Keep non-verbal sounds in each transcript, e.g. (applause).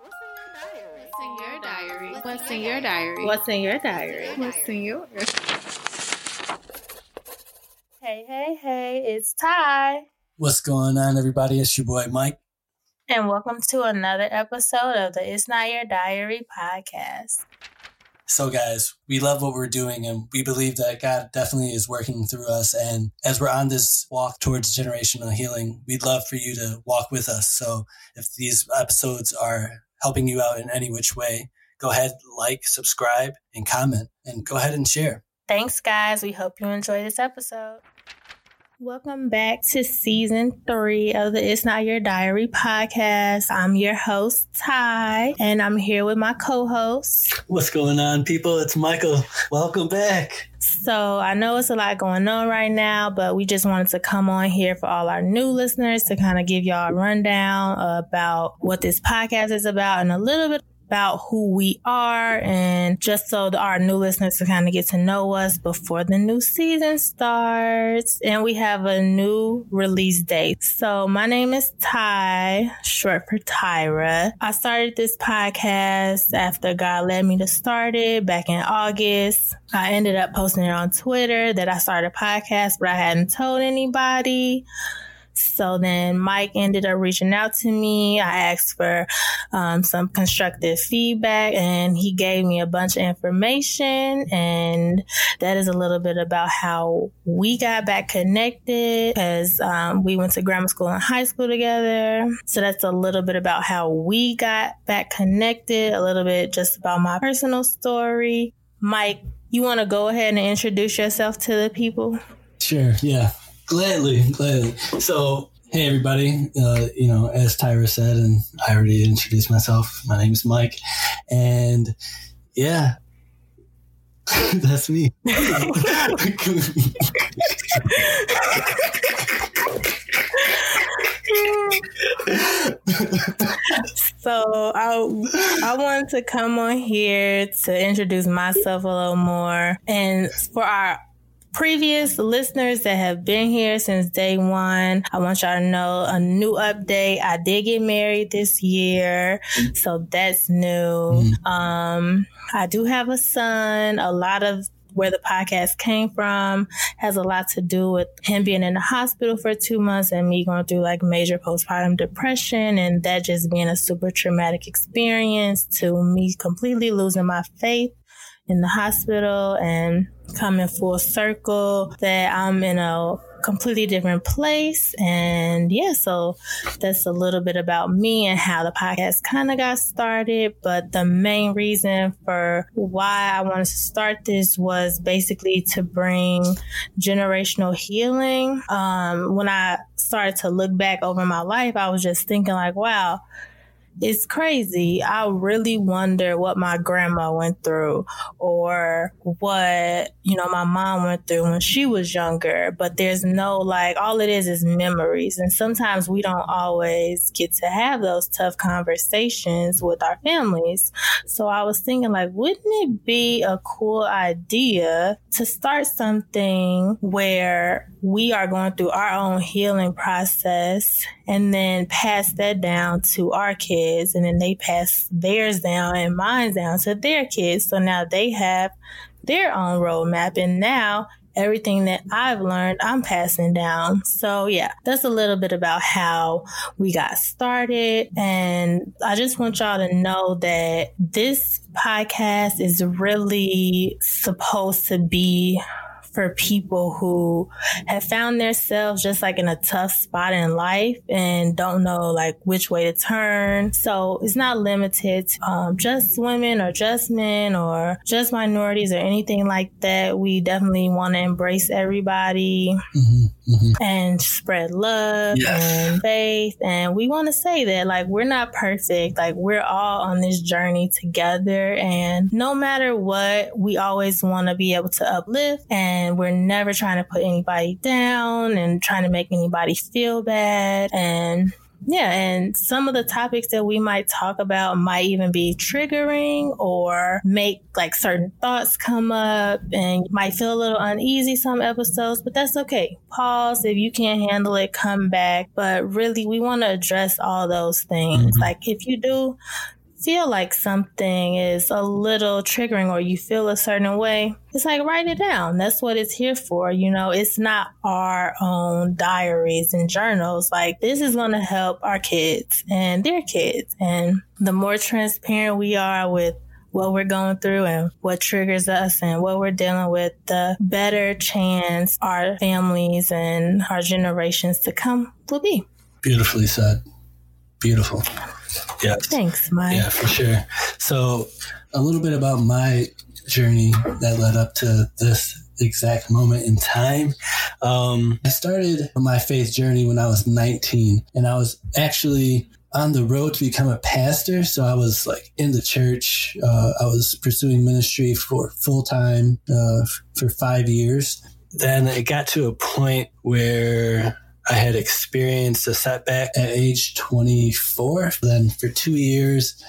What's in your diary? What's in your diary? What's in your diary? What's in yours? Hey, hey, hey, it's Ty. What's going on, everybody? It's your boy Mike. And welcome to another episode of the It's Not Your Diary podcast. So, guys, we love what we're doing, and we believe that God definitely is working through us. And as we're on this walk towards generational healing, we'd love for you to walk with us. So, if these episodes are helping you out in any which way, go ahead, like, subscribe, and comment, and go ahead and share. Thanks, guys. We hope you enjoy this episode. Welcome back to season three of the It's Not Your Diary podcast. I'm your host, Ty, and I'm here with my co host. What's going on, people? It's Michael. Welcome back. So, I know it's a lot going on right now, but we just wanted to come on here for all our new listeners to kind of give y'all a rundown about what this podcast is about and a little bit about who we are and just so our new listeners can kind of get to know us before the new season starts. And we have a new release date. So my name is Ty, short for Tyra. I started this podcast after God led me to start it back in August. I ended up posting it on Twitter that I started a podcast, but I hadn't told anybody. So then Mike ended up reaching out to me. I asked for um, some constructive feedback and he gave me a bunch of information. And that is a little bit about how we got back connected because um, we went to grammar school and high school together. So that's a little bit about how we got back connected, a little bit just about my personal story. Mike, you want to go ahead and introduce yourself to the people? Sure, yeah. Gladly, gladly. So, hey everybody, uh, you know, as Tyra said, and I already introduced myself, my name is Mike, and yeah, (laughs) that's me. (laughs) so I I wanted to come on here to introduce myself a little more, and for our previous listeners that have been here since day one, I want y'all to know a new update. I did get married this year, so that's new. Mm. Um, I do have a son. A lot of where the podcast came from has a lot to do with him being in the hospital for two months and me going through like major postpartum depression and that just being a super traumatic experience to me completely losing my faith in the hospital and coming full circle that I'm in a completely different place. And yeah, so that's a little bit about me and how the podcast kind of got started. But the main reason for why I wanted to start this was basically to bring generational healing. Um, when I started to look back over my life, I was just thinking like, wow, it's crazy. I really wonder what my grandma went through or what, you know, my mom went through when she was younger. But there's no, like, all it is is memories. And sometimes we don't always get to have those tough conversations with our families. So I was thinking, like, wouldn't it be a cool idea to start something where we are going through our own healing process and then pass that down to our kids and then they pass theirs down and mine down to their kids. So now they have their own roadmap and now everything that I've learned, I'm passing down. So yeah, that's a little bit about how we got started. And I just want y'all to know that this podcast is really supposed to be for people who have found themselves just like in a tough spot in life and don't know like which way to turn. So it's not limited to um, just women or just men or just minorities or anything like that. We definitely want to embrace everybody Mm-hmm, mm-hmm. and spread love Yes. and faith. And we want to say that like we're not perfect. Like we're all on this journey together. And no matter what, we always want to be able to uplift and we're never trying to put anybody down and trying to make anybody feel bad. And yeah, and some of the topics that we might talk about might even be triggering or make like certain thoughts come up and you might feel a little uneasy some episodes, but that's okay. Pause if you can't handle it, come back. But really, we want to address all those things. Mhm. Like if you do feel like something is a little triggering or you feel a certain way, it's like write it down. That's what it's here for. You know, it's not our own diaries and journals. Like this is going to help our kids and their kids. And the more transparent we are with what we're going through and what triggers us and what we're dealing with, the better chance our families and our generations to come will be. Beautifully said. Beautiful. Yeah. Thanks, Mike. Yeah, for sure. So, a little bit about my journey that led up to this exact moment in time. Um, I started my faith journey when I was 19, and I was actually on the road to become a pastor. So I was like in the church. Uh, I was pursuing ministry for full time uh, for five years. Then it got to a point where I had experienced a setback at age 24. Then for two years,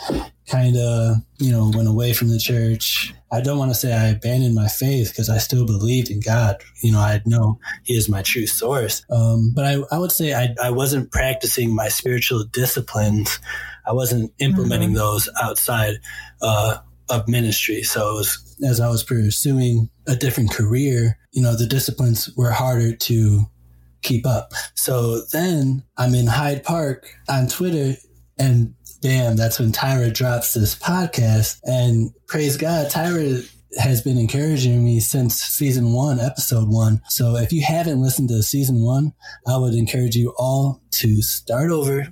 kind of, you know, went away from the church. I don't want to say I abandoned my faith because I still believed in God. You know, I know He is my true source. Um, but I, I would say I, I wasn't practicing my spiritual disciplines. I wasn't implementing mm-hmm. those outside uh, of ministry. So was, as I was pursuing a different career, you know, the disciplines were harder to keep up. So then I'm in Hyde Park on Twitter and bam, that's when Tyra drops this podcast. And praise God, Tyra has been encouraging me since season one, episode one. So if you haven't listened to season one, I would encourage you all to start over.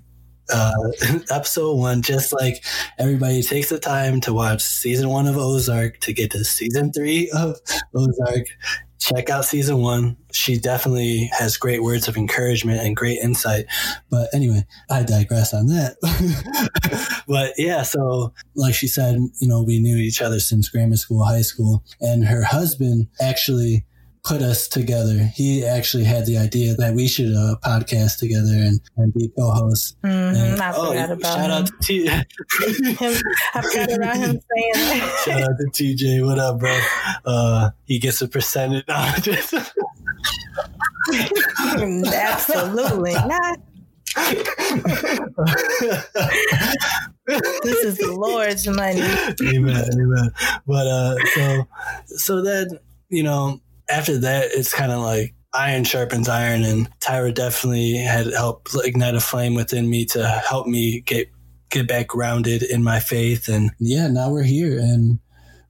Uh, (laughs) episode one, just like everybody takes the time to watch season one of Ozark to get to season three of Ozark check out season one. She definitely has great words of encouragement and great insight. But anyway, I digress on that. (laughs) but yeah, so like she said, you know, we knew each other since grammar school, high school, and her husband actually put us together. He actually had the idea that we should uh, podcast together and, and be co-hosts. Mm-hmm, and, I oh, forgot about shout him. out to T- him. (laughs) (laughs) I forgot about him saying that. (laughs) Shout out to TJ. What up, bro? Uh, he gets a percentage. Absolutely not. this is the Lord's money. Amen, amen. But uh, so, so then you know, after that, it's kind of like iron sharpens iron, and Tyra definitely had helped ignite a flame within me to help me get get back grounded in my faith. And yeah, now we're here, and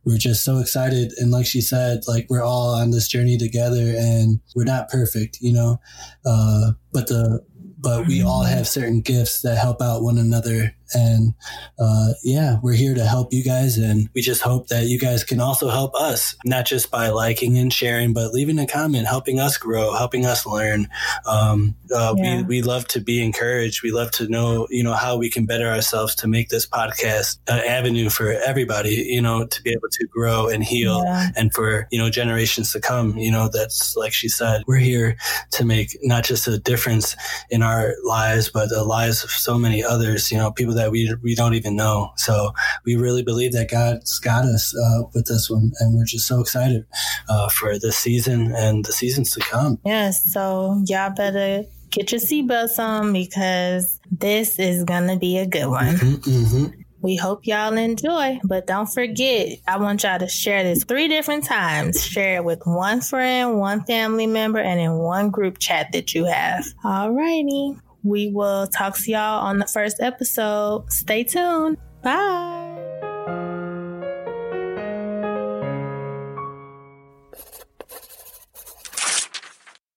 we're just so excited. And like she said, like we're all on this journey together, and we're not perfect, you know, uh, but the but we all have certain gifts that help out one another and uh, yeah, we're here to help you guys. And we just hope that you guys can also help us, not just by liking and sharing, but leaving a comment, helping us grow, helping us learn. Um, uh, yeah. we, we love to be encouraged. We love to know, you know, how we can better ourselves to make this podcast an avenue for everybody, you know, to be able to grow and heal yeah. and for, you know, generations to come. You know, that's like she said, we're here to make not just a difference in our lives, but the lives of so many others, you know, people that we we don't even know. So we really believe that God's got us uh, with this one, and we're just so excited uh, for this season and the seasons to come. Yes, so y'all better get your seatbelts on because this is gonna be a good one. Mm-hmm, mm-hmm. We hope y'all enjoy, but don't forget, I want y'all to share this three different times. Share it with one friend, one family member, and in one group chat that you have. Alrighty we will talk to y'all on the first episode. Stay tuned. Bye.